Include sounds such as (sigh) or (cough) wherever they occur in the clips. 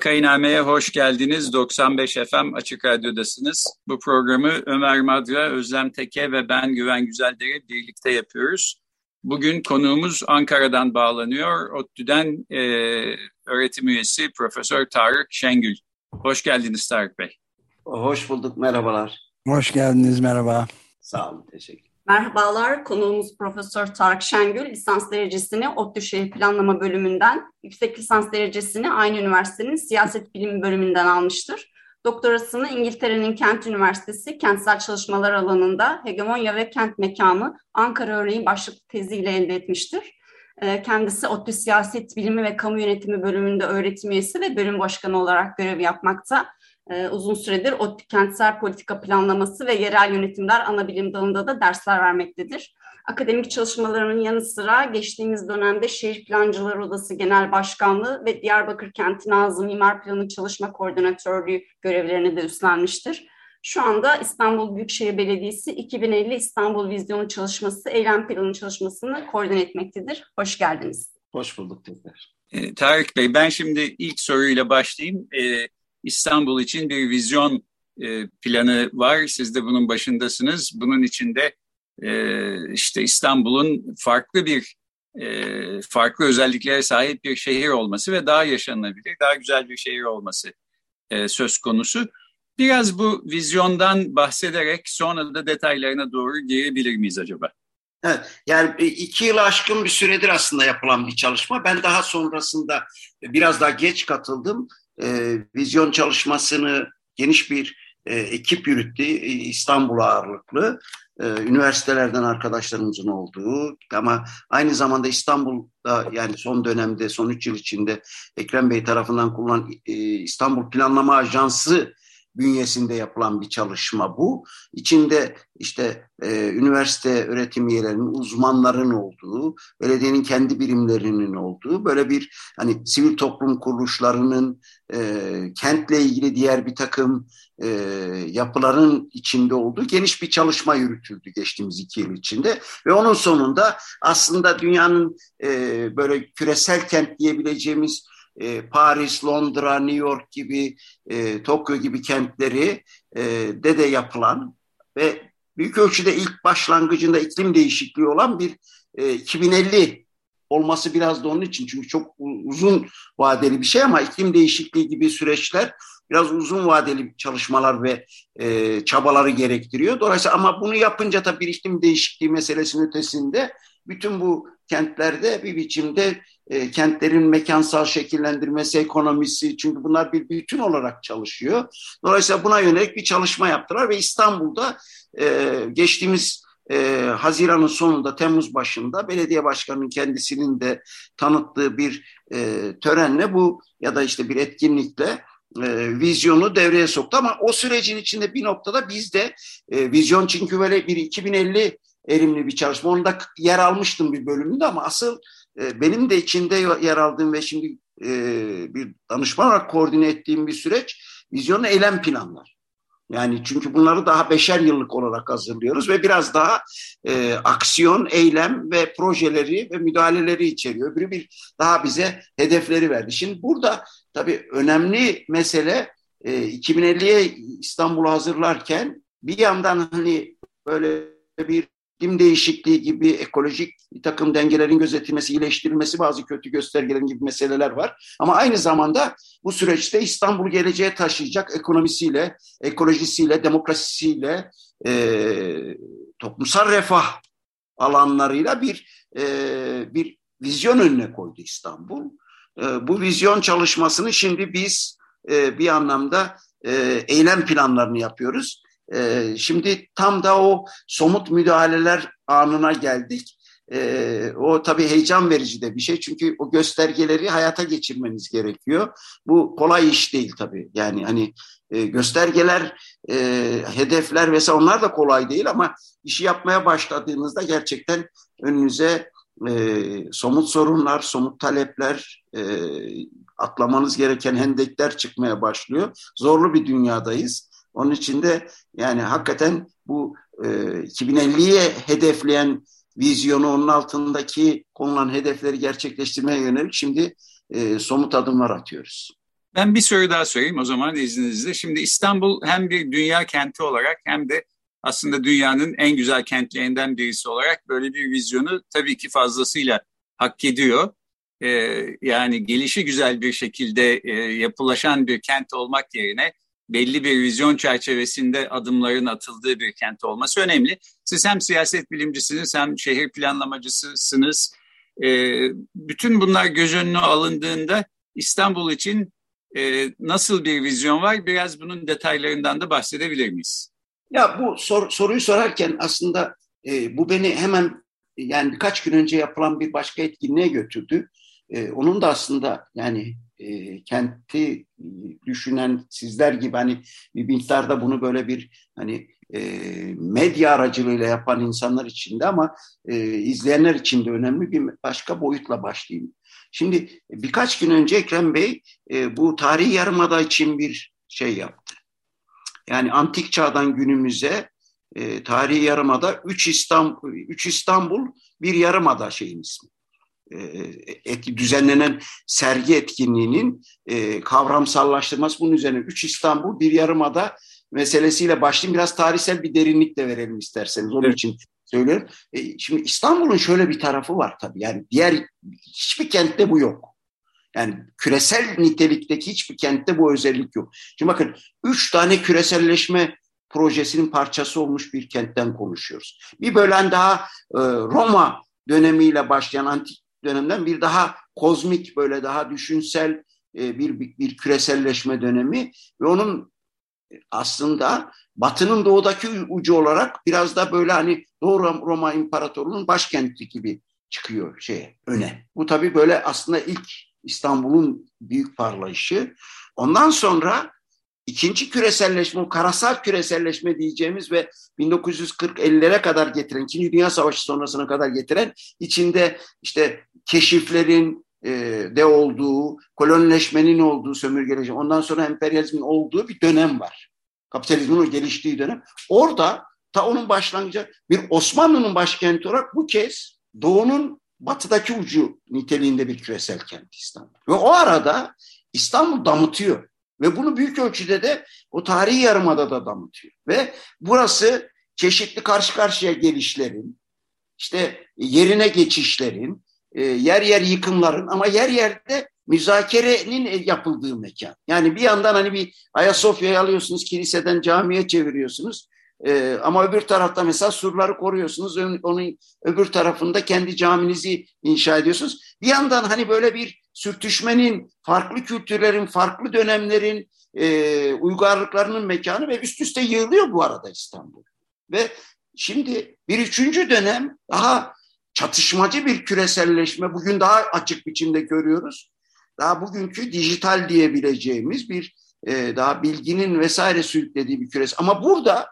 Vakainame'ye hoş geldiniz. 95 FM Açık Radyo'dasınız. Bu programı Ömer Madra, Özlem Teke ve ben Güven Güzeldere birlikte yapıyoruz. Bugün konuğumuz Ankara'dan bağlanıyor. ODTÜ'den e, öğretim üyesi Profesör Tarık Şengül. Hoş geldiniz Tarık Bey. Hoş bulduk, merhabalar. Hoş geldiniz, merhaba. Sağ olun, teşekkür Merhabalar, konuğumuz Profesör Tarık Şengül, lisans derecesini ODTÜ Şehir Planlama bölümünden, yüksek lisans derecesini aynı üniversitenin siyaset bilimi bölümünden almıştır. Doktorasını İngiltere'nin Kent Üniversitesi kentsel çalışmalar alanında hegemonya ve kent mekanı Ankara örneği başlıklı teziyle elde etmiştir. Ee, kendisi ODTÜ Siyaset Bilimi ve Kamu Yönetimi bölümünde öğretim üyesi ve bölüm başkanı olarak görev yapmakta e, uzun süredir ODTÜ kentsel politika planlaması ve yerel yönetimler ana bilim dalında da dersler vermektedir. Akademik çalışmalarının yanı sıra geçtiğimiz dönemde Şehir Plancılar Odası Genel Başkanlığı ve Diyarbakır Kenti Nazım Mimar Planı Çalışma Koordinatörlüğü görevlerini de üstlenmiştir. Şu anda İstanbul Büyükşehir Belediyesi 2050 İstanbul Vizyonu Çalışması, Eylem Planı Çalışmasını koordine etmektedir. Hoş geldiniz. Hoş bulduk tekrar. E, Tarık Bey, ben şimdi ilk soruyla başlayayım. E, İstanbul için bir vizyon e, planı var. Siz de bunun başındasınız. Bunun içinde e, işte İstanbul'un farklı bir e, farklı özelliklere sahip bir şehir olması ve daha yaşanılabilir, daha güzel bir şehir olması e, söz konusu. Biraz bu vizyondan bahsederek sonra da detaylarına doğru girebilir miyiz acaba? Evet, yani iki yıl aşkın bir süredir aslında yapılan bir çalışma. Ben daha sonrasında biraz daha geç katıldım e, vizyon çalışmasını geniş bir e, ekip yürüttü. E, İstanbul ağırlıklı. E, üniversitelerden arkadaşlarımızın olduğu ama aynı zamanda İstanbul'da yani son dönemde son üç yıl içinde Ekrem Bey tarafından kullanılan e, İstanbul Planlama Ajansı bünyesinde yapılan bir çalışma bu. İçinde işte e, üniversite öğretim üyelerinin, uzmanların olduğu, belediyenin kendi birimlerinin olduğu, böyle bir hani sivil toplum kuruluşlarının e, kentle ilgili diğer bir takım e, yapıların içinde olduğu geniş bir çalışma yürütüldü geçtiğimiz iki yıl içinde. Ve onun sonunda aslında dünyanın e, böyle küresel kent diyebileceğimiz e, Paris, Londra, New York gibi, e, Tokyo gibi kentleri e, de de yapılan ve büyük ölçüde ilk başlangıcında iklim değişikliği olan bir e, 2050 olması biraz da onun için. Çünkü çok uzun vadeli bir şey ama iklim değişikliği gibi süreçler biraz uzun vadeli çalışmalar ve e, çabaları gerektiriyor. Dolayısıyla ama bunu yapınca tabii iklim değişikliği meselesinin ötesinde bütün bu kentlerde bir biçimde e, kentlerin mekansal şekillendirmesi, ekonomisi çünkü bunlar bir bütün olarak çalışıyor. Dolayısıyla buna yönelik bir çalışma yaptılar ve İstanbul'da e, geçtiğimiz e, Haziran'ın sonunda, Temmuz başında belediye başkanının kendisinin de tanıttığı bir e, törenle bu ya da işte bir etkinlikle e, vizyonu devreye soktu. Ama o sürecin içinde bir noktada biz de e, vizyon çünkü böyle bir 2050 erimli bir çalışma. Onda yer almıştım bir bölümünde ama asıl e, benim de içinde yer aldığım ve şimdi e, bir danışman olarak koordine ettiğim bir süreç vizyon eylem planlar. Yani çünkü bunları daha beşer yıllık olarak hazırlıyoruz ve biraz daha e, aksiyon, eylem ve projeleri ve müdahaleleri içeriyor. Öbürü bir daha bize hedefleri verdi. Şimdi burada tabii önemli mesele e, 2050'ye İstanbul'u hazırlarken bir yandan hani böyle bir iklim değişikliği gibi ekolojik bir takım dengelerin gözetilmesi, iyileştirilmesi bazı kötü göstergelerin gibi meseleler var. Ama aynı zamanda bu süreçte İstanbul geleceğe taşıyacak ekonomisiyle, ekolojisiyle, demokrasisiyle, e, toplumsal refah alanlarıyla bir e, bir vizyon önüne koydu İstanbul. E, bu vizyon çalışmasını şimdi biz e, bir anlamda e, eylem planlarını yapıyoruz. Ee, şimdi tam da o somut müdahaleler anına geldik. E, o tabii heyecan verici de bir şey çünkü o göstergeleri hayata geçirmeniz gerekiyor. Bu kolay iş değil tabii. Yani hani e, göstergeler, e, hedefler vesaire onlar da kolay değil ama işi yapmaya başladığınızda gerçekten önünüze e, somut sorunlar, somut talepler, e, atlamanız gereken hendekler çıkmaya başlıyor. Zorlu bir dünyadayız. Onun için de yani hakikaten bu e, 2050'ye hedefleyen vizyonu, onun altındaki konulan hedefleri gerçekleştirmeye yönelik şimdi e, somut adımlar atıyoruz. Ben bir soru daha sorayım o zaman izninizle. Şimdi İstanbul hem bir dünya kenti olarak hem de aslında dünyanın en güzel kentlerinden birisi olarak böyle bir vizyonu tabii ki fazlasıyla hak ediyor. Ee, yani gelişi güzel bir şekilde e, yapılaşan bir kent olmak yerine belli bir vizyon çerçevesinde adımların atıldığı bir kent olması önemli. Siz hem siyaset bilimcisiniz hem şehir planlamacısısınız. Ee, bütün bunlar göz önüne alındığında İstanbul için e, nasıl bir vizyon var? Biraz bunun detaylarından da bahsedebilir miyiz? Ya bu sor, soruyu sorarken aslında e, bu beni hemen yani birkaç gün önce yapılan bir başka etkinliğe götürdü. E, onun da aslında yani e, kenti düşünen sizler gibi hani bir miktarda bunu böyle bir hani e, medya aracılığıyla yapan insanlar için de ama e, izleyenler için de önemli bir başka boyutla başlayayım. Şimdi birkaç gün önce Ekrem Bey e, bu tarihi yarımada için bir şey yaptı. Yani antik çağdan günümüze e, tarihi yarımada 3 İstanbul, 3 İstanbul bir yarımada şeyin ismi. E, et, düzenlenen sergi etkinliğinin e, kavramsallaştırması bunun üzerine 3 İstanbul bir yarımada meselesiyle başlayayım. Biraz tarihsel bir derinlik de verelim isterseniz. Onun evet. için söylüyorum. E, şimdi İstanbul'un şöyle bir tarafı var tabii. Yani diğer hiçbir kentte bu yok. Yani küresel nitelikteki hiçbir kentte bu özellik yok. Şimdi bakın üç tane küreselleşme projesinin parçası olmuş bir kentten konuşuyoruz. Bir bölen daha e, Roma dönemiyle başlayan antik dönemden bir daha kozmik böyle daha düşünsel e, bir, bir, bir küreselleşme dönemi ve onun aslında Batı'nın doğudaki ucu olarak biraz da böyle hani Doğu Roma İmparatorluğu'nun başkenti gibi çıkıyor şeye öne. Bu tabii böyle aslında ilk İstanbul'un büyük parlayışı. Ondan sonra ikinci küreselleşme, karasal küreselleşme diyeceğimiz ve 1940-50'lere kadar getiren, İkinci Dünya Savaşı sonrasına kadar getiren içinde işte keşiflerin e, de olduğu, kolonileşmenin olduğu, sömürgeleşme, ondan sonra emperyalizmin olduğu bir dönem var. Kapitalizmin geliştiği dönem. Orada ta onun başlangıcı bir Osmanlı'nın başkenti olarak bu kez Doğu'nun batıdaki ucu niteliğinde bir küresel kent İstanbul. Ve o arada İstanbul damıtıyor. Ve bunu büyük ölçüde de o tarihi yarımada da damıtıyor. Ve burası çeşitli karşı karşıya gelişlerin, işte yerine geçişlerin, e, yer yer yıkımların ama yer yerde müzakerenin yapıldığı mekan. Yani bir yandan hani bir Ayasofya'yı alıyorsunuz, kiliseden camiye çeviriyorsunuz. Ee, ama öbür tarafta mesela surları koruyorsunuz. Onun öbür tarafında kendi caminizi inşa ediyorsunuz. Bir yandan hani böyle bir sürtüşmenin, farklı kültürlerin, farklı dönemlerin e, uygarlıklarının mekanı ve üst üste yığılıyor bu arada İstanbul. Ve şimdi bir üçüncü dönem daha çatışmacı bir küreselleşme bugün daha açık biçimde görüyoruz. Daha bugünkü dijital diyebileceğimiz bir e, daha bilginin vesaire sürüklediği bir küres. Ama burada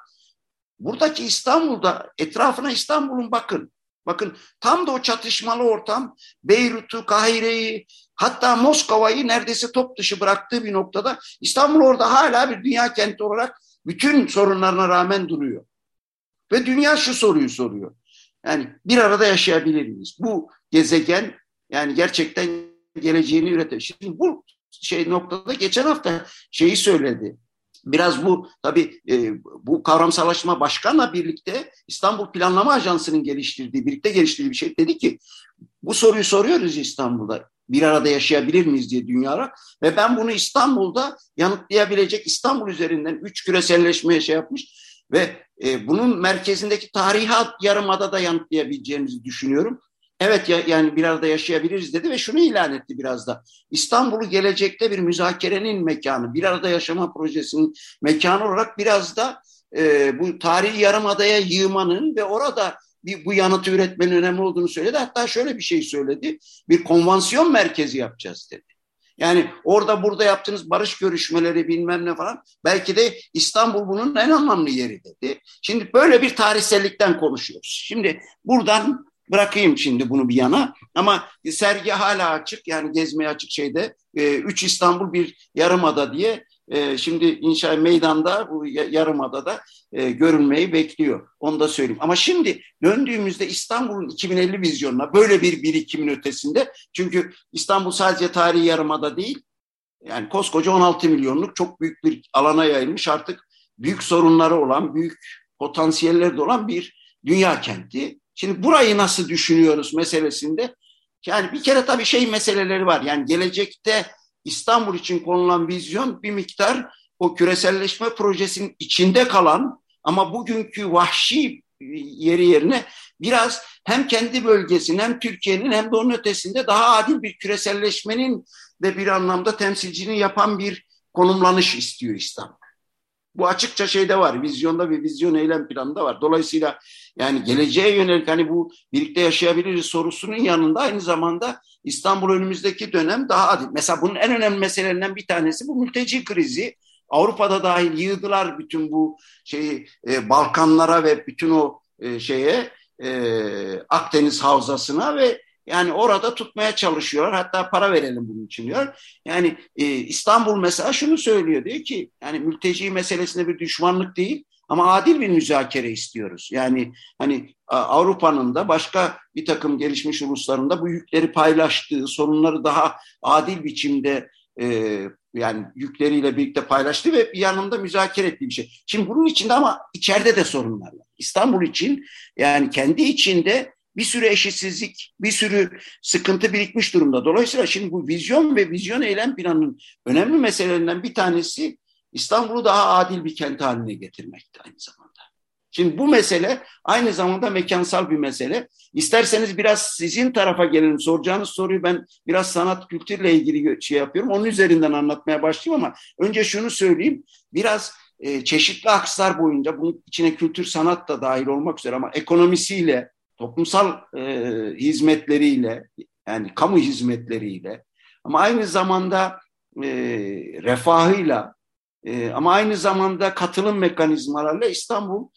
Buradaki İstanbul'da etrafına İstanbul'un bakın. Bakın tam da o çatışmalı ortam Beyrut'u, Kahire'yi hatta Moskova'yı neredeyse top dışı bıraktığı bir noktada İstanbul orada hala bir dünya kenti olarak bütün sorunlarına rağmen duruyor. Ve dünya şu soruyu soruyor. Yani bir arada yaşayabilir miyiz? Bu gezegen yani gerçekten geleceğini üretir. Şimdi bu şey noktada geçen hafta şeyi söyledi biraz bu tabii e, bu kavramsallaşma başkanla birlikte İstanbul Planlama Ajansı'nın geliştirdiği, birlikte geliştirdiği bir şey dedi ki bu soruyu soruyoruz İstanbul'da. Bir arada yaşayabilir miyiz diye dünyara ve ben bunu İstanbul'da yanıtlayabilecek İstanbul üzerinden üç küreselleşmeye şey yapmış ve e, bunun merkezindeki tarihat yarımada da yanıtlayabileceğimizi düşünüyorum. Evet ya, yani bir arada yaşayabiliriz dedi ve şunu ilan etti biraz da. İstanbul'u gelecekte bir müzakerenin mekanı, bir arada yaşama projesinin mekanı olarak biraz da e, bu tarihi yarımadaya yığmanın ve orada bir, bu yanıtı üretmenin önemli olduğunu söyledi. Hatta şöyle bir şey söyledi. Bir konvansiyon merkezi yapacağız dedi. Yani orada burada yaptığınız barış görüşmeleri bilmem ne falan belki de İstanbul bunun en anlamlı yeri dedi. Şimdi böyle bir tarihsellikten konuşuyoruz. Şimdi buradan bırakayım şimdi bunu bir yana ama sergi hala açık yani gezmeye açık şeyde. E, üç İstanbul bir yarımada diye e, şimdi inşa meydanda bu yarımadada e, görünmeyi bekliyor. Onu da söyleyeyim. Ama şimdi döndüğümüzde İstanbul'un 2050 vizyonuna böyle bir birikimin ötesinde çünkü İstanbul sadece tarihi yarımada değil yani koskoca 16 milyonluk çok büyük bir alana yayılmış artık büyük sorunları olan, büyük potansiyelleri de olan bir dünya kenti. Şimdi burayı nasıl düşünüyoruz meselesinde yani bir kere tabii şey meseleleri var. Yani gelecekte İstanbul için konulan vizyon bir miktar o küreselleşme projesinin içinde kalan ama bugünkü vahşi yeri yerine biraz hem kendi bölgesinin hem Türkiye'nin hem de onun ötesinde daha adil bir küreselleşmenin de bir anlamda temsilcini yapan bir konumlanış istiyor İstanbul. Bu açıkça şeyde var, vizyonda bir vizyon eylem planında var. Dolayısıyla yani geleceğe yönelik hani bu birlikte yaşayabiliriz sorusunun yanında aynı zamanda İstanbul önümüzdeki dönem daha adil. Mesela bunun en önemli meselelerinden bir tanesi bu mülteci krizi. Avrupa'da dahil yığdılar bütün bu şeyi e, Balkanlara ve bütün o e, şeye e, Akdeniz havzasına ve yani orada tutmaya çalışıyorlar. Hatta para verelim bunun için diyor. Yani e, İstanbul mesela şunu söylüyor diyor ki yani mülteci meselesinde bir düşmanlık değil ama adil bir müzakere istiyoruz. Yani hani Avrupa'nın da başka bir takım gelişmiş ulusların da bu yükleri paylaştığı, sorunları daha adil biçimde e, yani yükleriyle birlikte paylaştığı ve bir yanında müzakere ettiği bir şey. Şimdi bunun içinde ama içeride de sorunlar var. İstanbul için yani kendi içinde bir sürü eşitsizlik, bir sürü sıkıntı birikmiş durumda. Dolayısıyla şimdi bu vizyon ve vizyon eylem planının önemli meselelerinden bir tanesi İstanbul'u daha adil bir kent haline getirmekti aynı zamanda. Şimdi bu mesele aynı zamanda mekansal bir mesele. İsterseniz biraz sizin tarafa gelelim. Soracağınız soruyu ben biraz sanat kültürle ilgili şey yapıyorum. Onun üzerinden anlatmaya başlayayım ama önce şunu söyleyeyim. Biraz e, çeşitli akslar boyunca bunun içine kültür sanat da dahil olmak üzere ama ekonomisiyle, toplumsal e, hizmetleriyle yani kamu hizmetleriyle ama aynı zamanda e, refahıyla e, ama aynı zamanda katılım mekanizmalarıyla İstanbul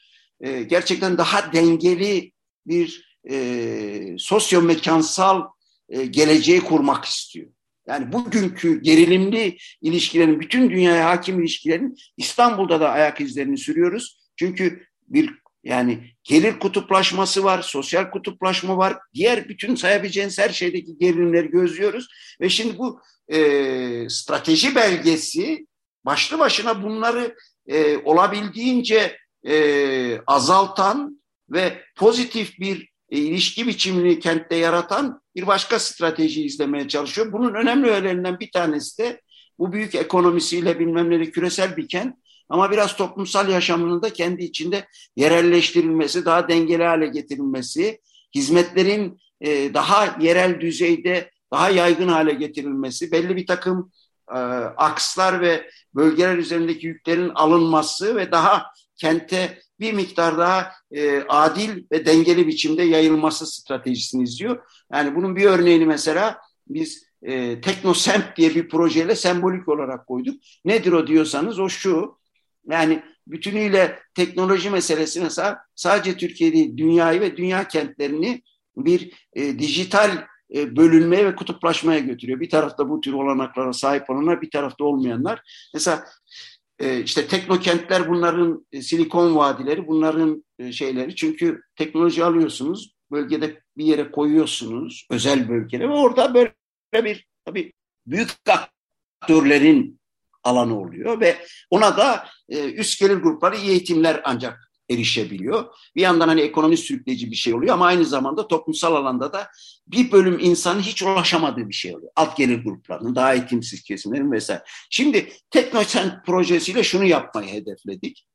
e, gerçekten daha dengeli bir e, sosyomekansal e, geleceği kurmak istiyor. Yani bugünkü gerilimli ilişkilerin, bütün dünyaya hakim ilişkilerin İstanbul'da da ayak izlerini sürüyoruz. Çünkü bir yani gelir kutuplaşması var, sosyal kutuplaşma var. Diğer bütün sayabileceğiniz her şeydeki gerilimleri gözlüyoruz. Ve şimdi bu e, strateji belgesi başlı başına bunları e, olabildiğince e, azaltan ve pozitif bir e, ilişki biçimini kentte yaratan bir başka strateji izlemeye çalışıyor. Bunun önemli öğelerinden bir tanesi de bu büyük ekonomisiyle bilmem ne küresel bir kent ama biraz toplumsal yaşamının da kendi içinde yerelleştirilmesi, daha dengeli hale getirilmesi, hizmetlerin e, daha yerel düzeyde daha yaygın hale getirilmesi, belli bir takım e, akslar ve bölgeler üzerindeki yüklerin alınması ve daha kente bir miktar daha e, adil ve dengeli biçimde yayılması stratejisini izliyor. Yani bunun bir örneğini mesela biz e, Teknosemt diye bir projeyle sembolik olarak koyduk. Nedir o diyorsanız o şu, yani bütünüyle teknoloji meselesi sadece Türkiye değil, dünyayı ve dünya kentlerini bir e, dijital e, bölünmeye ve kutuplaşmaya götürüyor. Bir tarafta bu tür olanaklara sahip olanlar, bir tarafta olmayanlar. Mesela e, işte teknokentler bunların e, silikon vadileri, bunların e, şeyleri. Çünkü teknoloji alıyorsunuz, bölgede bir yere koyuyorsunuz, özel bölgede ve orada böyle bir tabii büyük aktörlerin alanı oluyor ve ona da üst gelir grupları iyi eğitimler ancak erişebiliyor. Bir yandan hani ekonomi sürükleyici bir şey oluyor ama aynı zamanda toplumsal alanda da bir bölüm insanın hiç ulaşamadığı bir şey oluyor. Alt gelir gruplarının, daha eğitimsiz kesimlerin vesaire. Şimdi Teknokent projesiyle şunu yapmayı hedefledik.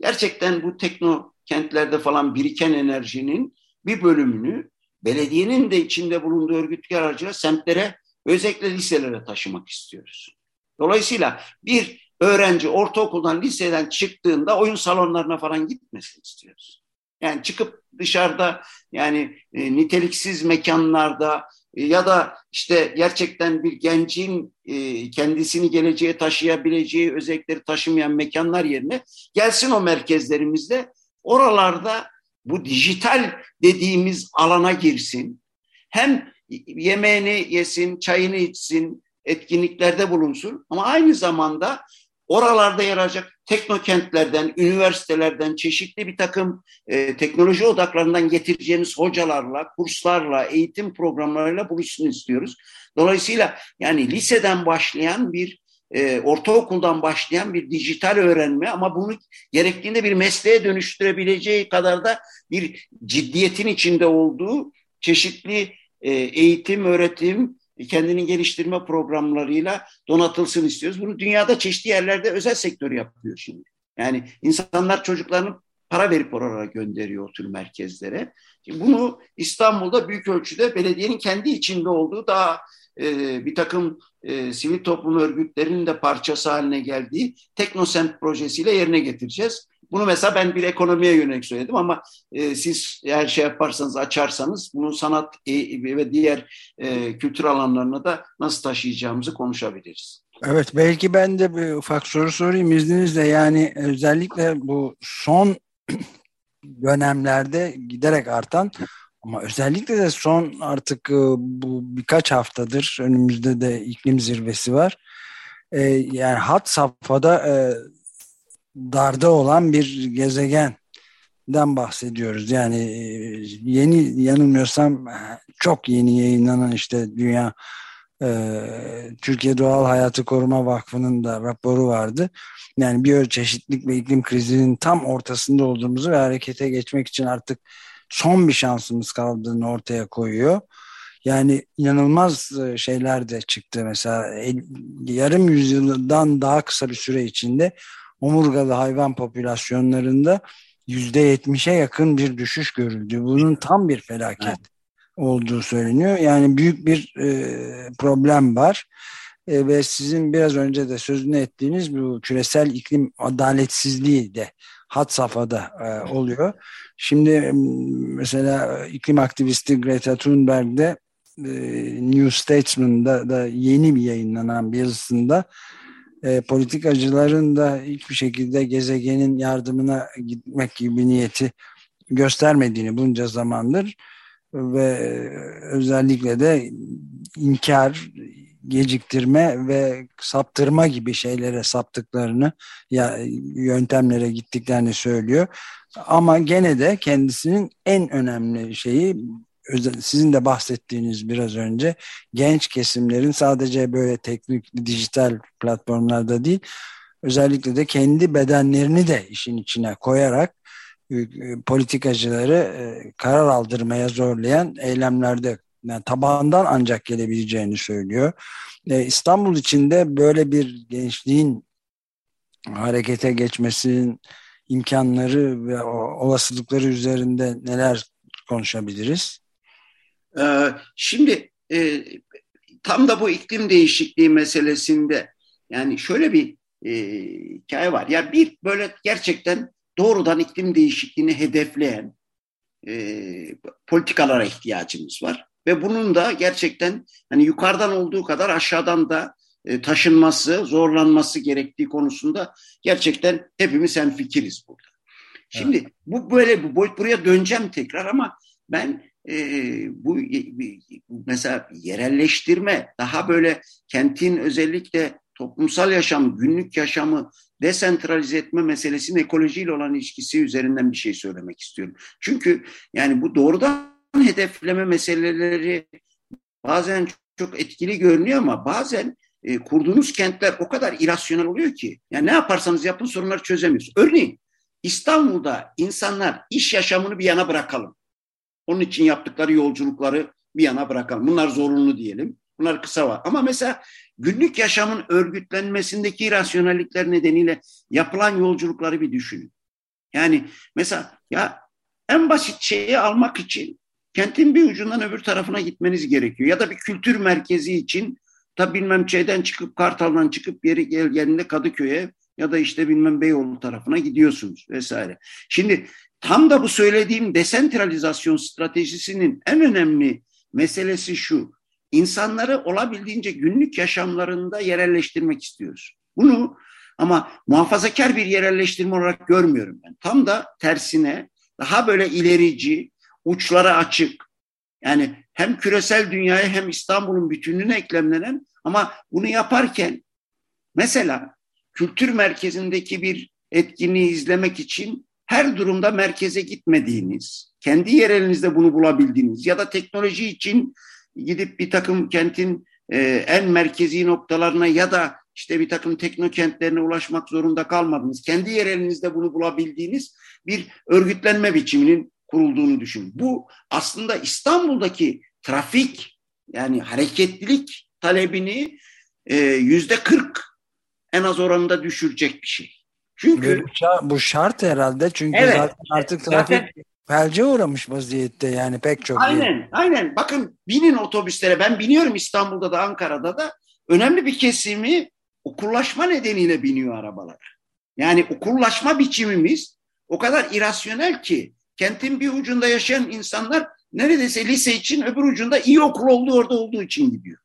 Gerçekten bu tekno kentlerde falan biriken enerjinin bir bölümünü belediyenin de içinde bulunduğu örgütler aracıyla semtlere özellikle liselere taşımak istiyoruz. Dolayısıyla bir öğrenci ortaokuldan, liseden çıktığında oyun salonlarına falan gitmesin istiyoruz. Yani çıkıp dışarıda yani e, niteliksiz mekanlarda e, ya da işte gerçekten bir gencin e, kendisini geleceğe taşıyabileceği özellikleri taşımayan mekanlar yerine gelsin o merkezlerimizde oralarda bu dijital dediğimiz alana girsin. Hem yemeğini yesin, çayını içsin, etkinliklerde bulunsun ama aynı zamanda oralarda yer alacak teknokentlerden, üniversitelerden, çeşitli bir takım e, teknoloji odaklarından getireceğimiz hocalarla, kurslarla, eğitim programlarıyla buluşsun istiyoruz. Dolayısıyla yani liseden başlayan bir e, ortaokuldan başlayan bir dijital öğrenme ama bunu gerektiğinde bir mesleğe dönüştürebileceği kadar da bir ciddiyetin içinde olduğu çeşitli e, eğitim, öğretim, kendini geliştirme programlarıyla donatılsın istiyoruz. Bunu dünyada çeşitli yerlerde özel sektör yapıyor şimdi. Yani insanlar çocuklarını para verip oralara gönderiyor o tür merkezlere. Şimdi bunu İstanbul'da büyük ölçüde belediyenin kendi içinde olduğu daha e, bir takım e, sivil toplum örgütlerinin de parçası haline geldiği Teknosent projesiyle yerine getireceğiz. Bunu mesela ben bir ekonomiye yönelik söyledim ama e, siz eğer şey yaparsanız açarsanız bunu sanat e, ve diğer e, kültür alanlarına da nasıl taşıyacağımızı konuşabiliriz. Evet belki ben de bir ufak soru sorayım izninizle yani özellikle bu son (clears throat) dönemlerde giderek artan ama özellikle de son artık e, bu birkaç haftadır önümüzde de iklim zirvesi var. Ee, yani hat safhada e, darda olan bir gezegenden bahsediyoruz. Yani e, yeni yanılmıyorsam çok yeni yayınlanan işte Dünya e, Türkiye Doğal Hayatı Koruma Vakfı'nın da raporu vardı. Yani biyoçeşitlik ve iklim krizinin tam ortasında olduğumuzu ve harekete geçmek için artık son bir şansımız kaldığını ortaya koyuyor. Yani inanılmaz e, şeyler de çıktı mesela yarım yüzyıldan daha kısa bir süre içinde omurgalı hayvan popülasyonlarında yüzde yetmişe yakın bir düşüş görüldü. Bunun tam bir felaket olduğu söyleniyor. Yani büyük bir e, problem var. E, ve sizin biraz önce de sözünü ettiğiniz bu küresel iklim adaletsizliği de hat safhada e, oluyor. Şimdi mesela iklim aktivisti Greta Thunberg de e, New Statesman'da da yeni bir yayınlanan bir yazısında e, politikacıların da hiçbir şekilde gezegenin yardımına gitmek gibi niyeti göstermediğini bunca zamandır ve özellikle de inkar, geciktirme ve saptırma gibi şeylere saptıklarını ya yöntemlere gittiklerini söylüyor. Ama gene de kendisinin en önemli şeyi sizin de bahsettiğiniz biraz önce genç kesimlerin sadece böyle teknik dijital platformlarda değil özellikle de kendi bedenlerini de işin içine koyarak e, politikacıları e, karar aldırmaya zorlayan eylemlerde yani tabandan ancak gelebileceğini söylüyor. E, İstanbul içinde böyle bir gençliğin harekete geçmesinin imkanları ve olasılıkları üzerinde neler konuşabiliriz? Ee, şimdi e, tam da bu iklim değişikliği meselesinde yani şöyle bir e, hikaye var. Ya bir böyle gerçekten doğrudan iklim değişikliğini hedefleyen e, politikalara ihtiyacımız var. Ve bunun da gerçekten hani yukarıdan olduğu kadar aşağıdan da taşınması, zorlanması gerektiği konusunda gerçekten hepimiz en fikiriz burada. Şimdi evet. bu böyle bu boyut buraya döneceğim tekrar ama ben e, bu mesela yerelleştirme daha böyle kentin özellikle toplumsal yaşam, günlük yaşamı desentralize etme meselesinin ekolojiyle olan ilişkisi üzerinden bir şey söylemek istiyorum. Çünkü yani bu doğrudan hedefleme meseleleri bazen çok etkili görünüyor ama bazen e, kurduğunuz kentler o kadar irasyonel oluyor ki yani ne yaparsanız yapın sorunları çözemiyorsunuz. Örneğin İstanbul'da insanlar iş yaşamını bir yana bırakalım. Onun için yaptıkları yolculukları bir yana bırakalım. Bunlar zorunlu diyelim. Bunlar kısa var. Ama mesela günlük yaşamın örgütlenmesindeki irasyonellikler nedeniyle yapılan yolculukları bir düşünün. Yani mesela ya en basit şeyi almak için kentin bir ucundan öbür tarafına gitmeniz gerekiyor. Ya da bir kültür merkezi için da bilmem şeyden çıkıp Kartal'dan çıkıp gel geldiğinde Kadıköy'e ya da işte bilmem Beyoğlu tarafına gidiyorsunuz vesaire. Şimdi tam da bu söylediğim desentralizasyon stratejisinin en önemli meselesi şu. İnsanları olabildiğince günlük yaşamlarında yerelleştirmek istiyoruz. Bunu ama muhafazakar bir yerelleştirme olarak görmüyorum ben. Tam da tersine daha böyle ilerici, uçlara açık, yani hem küresel dünyaya hem İstanbul'un bütünlüğüne eklemlenen ama bunu yaparken mesela kültür merkezindeki bir etkinliği izlemek için her durumda merkeze gitmediğiniz, kendi yerelinizde bunu bulabildiğiniz ya da teknoloji için gidip bir takım kentin e, en merkezi noktalarına ya da işte bir takım teknokentlerine ulaşmak zorunda kalmadınız. Kendi yerelinizde bunu bulabildiğiniz bir örgütlenme biçiminin kurulduğunu düşün. Bu aslında İstanbul'daki trafik yani hareketlilik talebini e, yüzde kırk en az oranında düşürecek bir şey. Çünkü bu şart herhalde çünkü evet, zaten artık trafik zaten, felce uğramış vaziyette yani pek çok. Aynen, yer. aynen. Bakın binin otobüslere. Ben biniyorum İstanbul'da da Ankara'da da. Önemli bir kesimi okullaşma nedeniyle biniyor arabalara. Yani okullaşma biçimimiz o kadar irasyonel ki kentin bir ucunda yaşayan insanlar neredeyse lise için öbür ucunda iyi okul olduğu orada olduğu için gidiyor.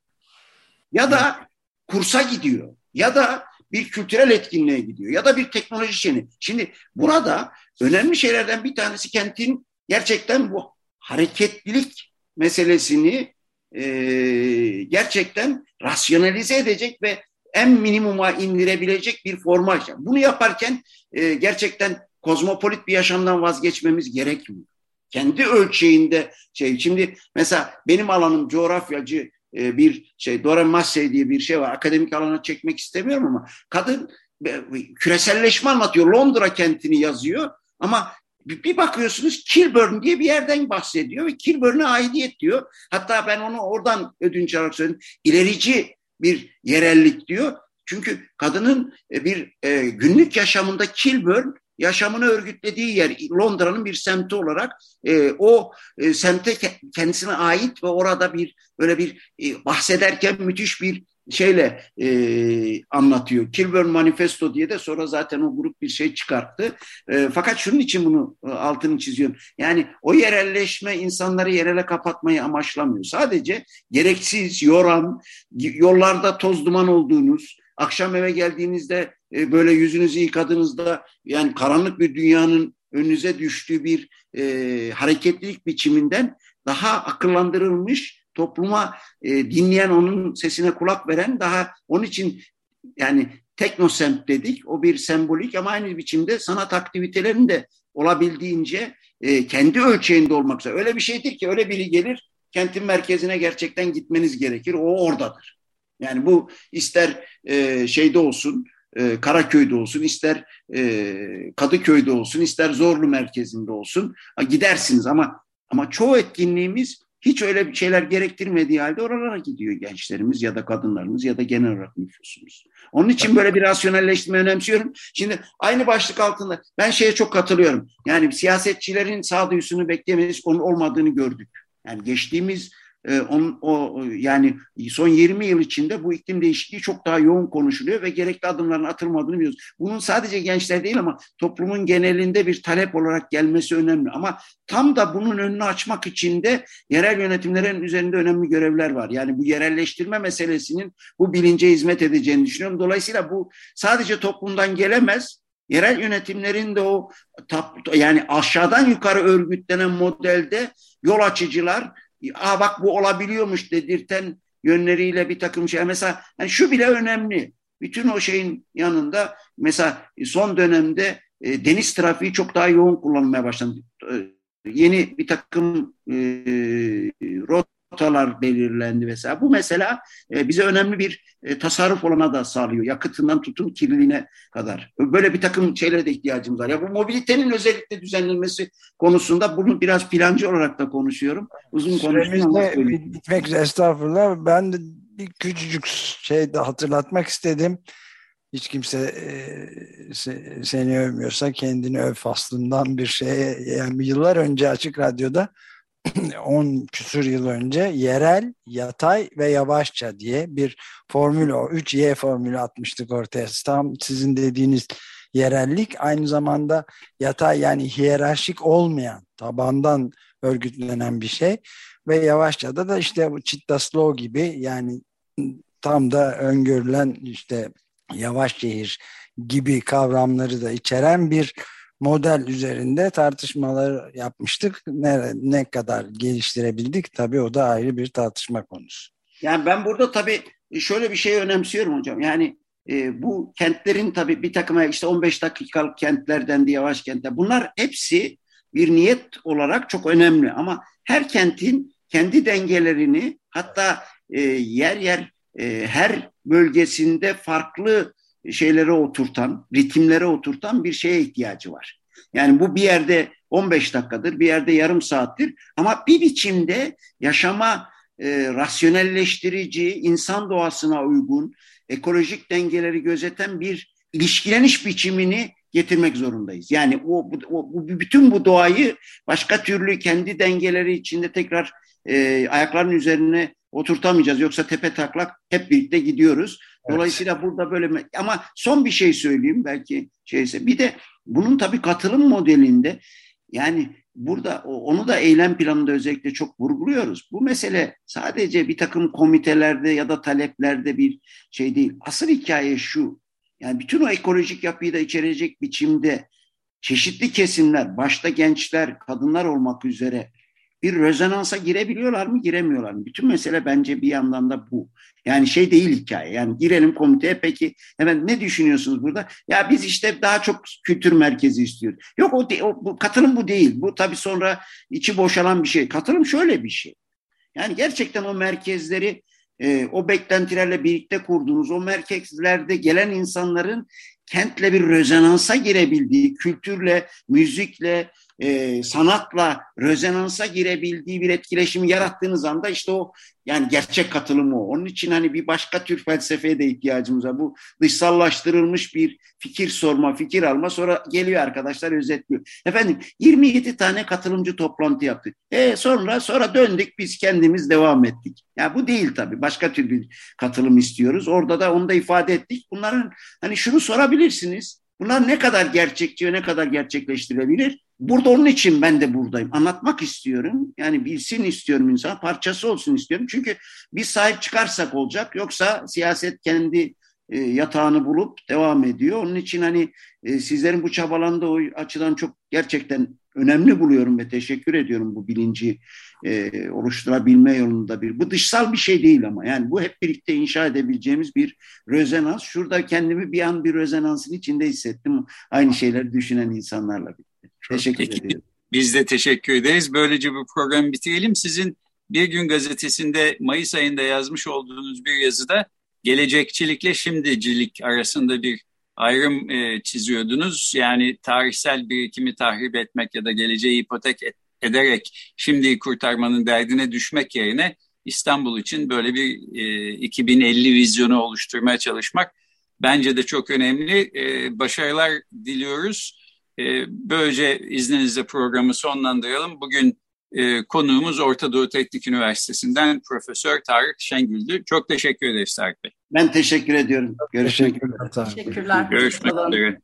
Ya da kursa gidiyor. Ya da bir kültürel etkinliğe gidiyor. Ya da bir teknoloji şeyini. Şimdi burada önemli şeylerden bir tanesi kentin gerçekten bu hareketlilik meselesini e, gerçekten rasyonalize edecek ve en minimuma indirebilecek bir forma. Bunu yaparken e, gerçekten kozmopolit bir yaşamdan vazgeçmemiz gerekmiyor. Kendi ölçeğinde şey. Şimdi mesela benim alanım coğrafyacı e, bir şey Dora Massey diye bir şey var. Akademik alana çekmek istemiyorum ama kadın e, küreselleşme anlatıyor. Londra kentini yazıyor ama bir bakıyorsunuz Kilburn diye bir yerden bahsediyor ve Kilburn'a aidiyet diyor. Hatta ben onu oradan ödünç alarak söyledim. İlerici bir yerellik diyor. Çünkü kadının e, bir günlük yaşamında Kilburn yaşamını örgütlediği yer Londra'nın bir semti olarak e, o e, semte kendisine ait ve orada bir böyle bir e, bahsederken müthiş bir şeyle e, anlatıyor. Kilburn Manifesto diye de sonra zaten o grup bir şey çıkarttı. E, fakat şunun için bunu e, altını çiziyorum. Yani o yerelleşme insanları yerele kapatmayı amaçlamıyor. Sadece gereksiz, yoran, yollarda toz duman olduğunuz, akşam eve geldiğinizde e, böyle yüzünüzü yıkadığınızda yani karanlık bir dünyanın önünüze düştüğü bir e, hareketlilik biçiminden daha akıllandırılmış topluma e, dinleyen onun sesine kulak veren daha onun için yani teknosemt dedik o bir sembolik ama aynı biçimde sanat aktivitelerinin de olabildiğince e, kendi ölçeğinde olmak üzere. Öyle bir şeydir ki öyle biri gelir kentin merkezine gerçekten gitmeniz gerekir. O oradadır. Yani bu ister e, şeyde olsun, e, Karaköy'de olsun, ister e, Kadıköy'de olsun, ister Zorlu merkezinde olsun gidersiniz ama ama çoğu etkinliğimiz hiç öyle bir şeyler gerektirmediği halde oralara gidiyor gençlerimiz ya da kadınlarımız ya da genel olarak nüfusumuz. Onun için böyle bir rasyonelleştirme önemsiyorum. Şimdi aynı başlık altında ben şeye çok katılıyorum. Yani siyasetçilerin sağduyusunu beklemeyiz, onun olmadığını gördük. Yani geçtiğimiz e, on, o yani son 20 yıl içinde bu iklim değişikliği çok daha yoğun konuşuluyor ve gerekli adımların atılmadığını biliyoruz. Bunun sadece gençler değil ama toplumun genelinde bir talep olarak gelmesi önemli. Ama tam da bunun önünü açmak için de yerel yönetimlerin üzerinde önemli görevler var. Yani bu yerelleştirme meselesinin bu bilince hizmet edeceğini düşünüyorum. Dolayısıyla bu sadece toplumdan gelemez, yerel yönetimlerin de o yani aşağıdan yukarı örgütlenen modelde yol açıcılar Aa bak bu olabiliyormuş dedirten yönleriyle bir takım şey. Mesela yani şu bile önemli. Bütün o şeyin yanında mesela son dönemde e, deniz trafiği çok daha yoğun kullanılmaya başlandı. E, yeni bir takım e, rot rotalar belirlendi mesela. Bu mesela e, bize önemli bir e, tasarruf olana da sağlıyor. Yakıtından tutun kirliliğine kadar. Böyle bir takım şeylere de ihtiyacımız var. Ya bu mobilitenin özellikle düzenlenmesi konusunda bunu biraz plancı olarak da konuşuyorum. Uzun konuştum bitmek üzere estağfurullah. Ben de bir küçücük şey de hatırlatmak istedim. Hiç kimse e, seni övmüyorsa kendini öv faslından bir şeye yani yıllar önce Açık Radyo'da (clears throat) 10 küsur yıl önce yerel, yatay ve yavaşça diye bir formül o 3Y formülü atmıştık ortaya. Tam sizin dediğiniz yerellik aynı zamanda yatay yani hiyerarşik olmayan tabandan örgütlenen bir şey ve yavaşça da da işte bu Chitta Slow gibi yani tam da öngörülen işte yavaş şehir gibi kavramları da içeren bir model üzerinde tartışmalar yapmıştık. Ne, ne kadar geliştirebildik tabii o da ayrı bir tartışma konusu. Yani ben burada tabii şöyle bir şey önemsiyorum hocam. Yani e, bu kentlerin tabii bir takım işte 15 dakikalık kentlerden diye yavaş kentler. Bunlar hepsi bir niyet olarak çok önemli ama her kentin kendi dengelerini hatta e, yer yer e, her bölgesinde farklı şeylere oturtan, ritimlere oturtan bir şeye ihtiyacı var. Yani bu bir yerde 15 dakikadır, bir yerde yarım saattir ama bir biçimde yaşama e, rasyonelleştirici, insan doğasına uygun, ekolojik dengeleri gözeten bir ilişkileniş biçimini getirmek zorundayız. Yani o, o, bütün bu doğayı başka türlü kendi dengeleri içinde tekrar e, ayakların üzerine oturtamayacağız. Yoksa tepe taklak hep birlikte gidiyoruz. Dolayısıyla evet. burada böyle ama son bir şey söyleyeyim belki şeyse. Bir de bunun tabii katılım modelinde yani burada onu da eylem planında özellikle çok vurguluyoruz. Bu mesele sadece bir takım komitelerde ya da taleplerde bir şey değil. Asıl hikaye şu. Yani bütün o ekolojik yapıyı da içerecek biçimde çeşitli kesimler, başta gençler, kadınlar olmak üzere bir rezonansa girebiliyorlar mı, giremiyorlar mı? Bütün mesele bence bir yandan da bu. Yani şey değil hikaye. Yani girelim komiteye peki hemen ne düşünüyorsunuz burada? Ya biz işte daha çok kültür merkezi istiyoruz. Yok o, o bu, katılım bu değil. Bu tabii sonra içi boşalan bir şey. Katılım şöyle bir şey. Yani gerçekten o merkezleri e, o beklentilerle birlikte kurduğunuz o merkezlerde gelen insanların kentle bir rezonansa girebildiği, kültürle, müzikle, e, sanatla rezonansa girebildiği bir etkileşimi yarattığınız anda işte o yani gerçek katılım o. Onun için hani bir başka tür felsefeye de ihtiyacımız var. Bu dışsallaştırılmış bir fikir sorma, fikir alma sonra geliyor arkadaşlar özetliyor. Efendim 27 tane katılımcı toplantı yaptık. E sonra sonra döndük biz kendimiz devam ettik. Ya yani bu değil tabii. Başka tür bir katılım istiyoruz. Orada da onu da ifade ettik. Bunların hani şunu sorabilirsiniz. Bunlar ne kadar gerçekçi ve ne kadar gerçekleştirebilir? Burada onun için ben de buradayım. Anlatmak istiyorum. Yani bilsin istiyorum insan. Parçası olsun istiyorum. Çünkü biz sahip çıkarsak olacak. Yoksa siyaset kendi e, yatağını bulup devam ediyor. Onun için hani e, sizlerin bu çabalandığı o açıdan çok gerçekten önemli buluyorum ve teşekkür ediyorum bu bilinci e, oluşturabilme yolunda bir. Bu dışsal bir şey değil ama yani bu hep birlikte inşa edebileceğimiz bir rezonans. Şurada kendimi bir an bir rezonansın içinde hissettim. Aynı şeyleri düşünen insanlarla birlikte. Çok teşekkür ediyorum. Biz de teşekkür ederiz. Böylece bu programı bitirelim. Sizin Bir Gün Gazetesi'nde Mayıs ayında yazmış olduğunuz bir yazıda gelecekçilikle şimdicilik arasında bir ayrım e, çiziyordunuz. Yani tarihsel birikimi tahrip etmek ya da geleceği ipotek et, ederek şimdi kurtarmanın derdine düşmek yerine İstanbul için böyle bir e, 2050 vizyonu oluşturmaya çalışmak bence de çok önemli. E, başarılar diliyoruz. E, böylece izninizle programı sonlandıralım. Bugün e, konuğumuz Orta Doğu Teknik Üniversitesi'nden Profesör Tarık Şengül'dü. Çok teşekkür ederiz Tarık Bey. Ben teşekkür ediyorum. Görüşmek üzere. Teşekkürler. Görüşmek üzere.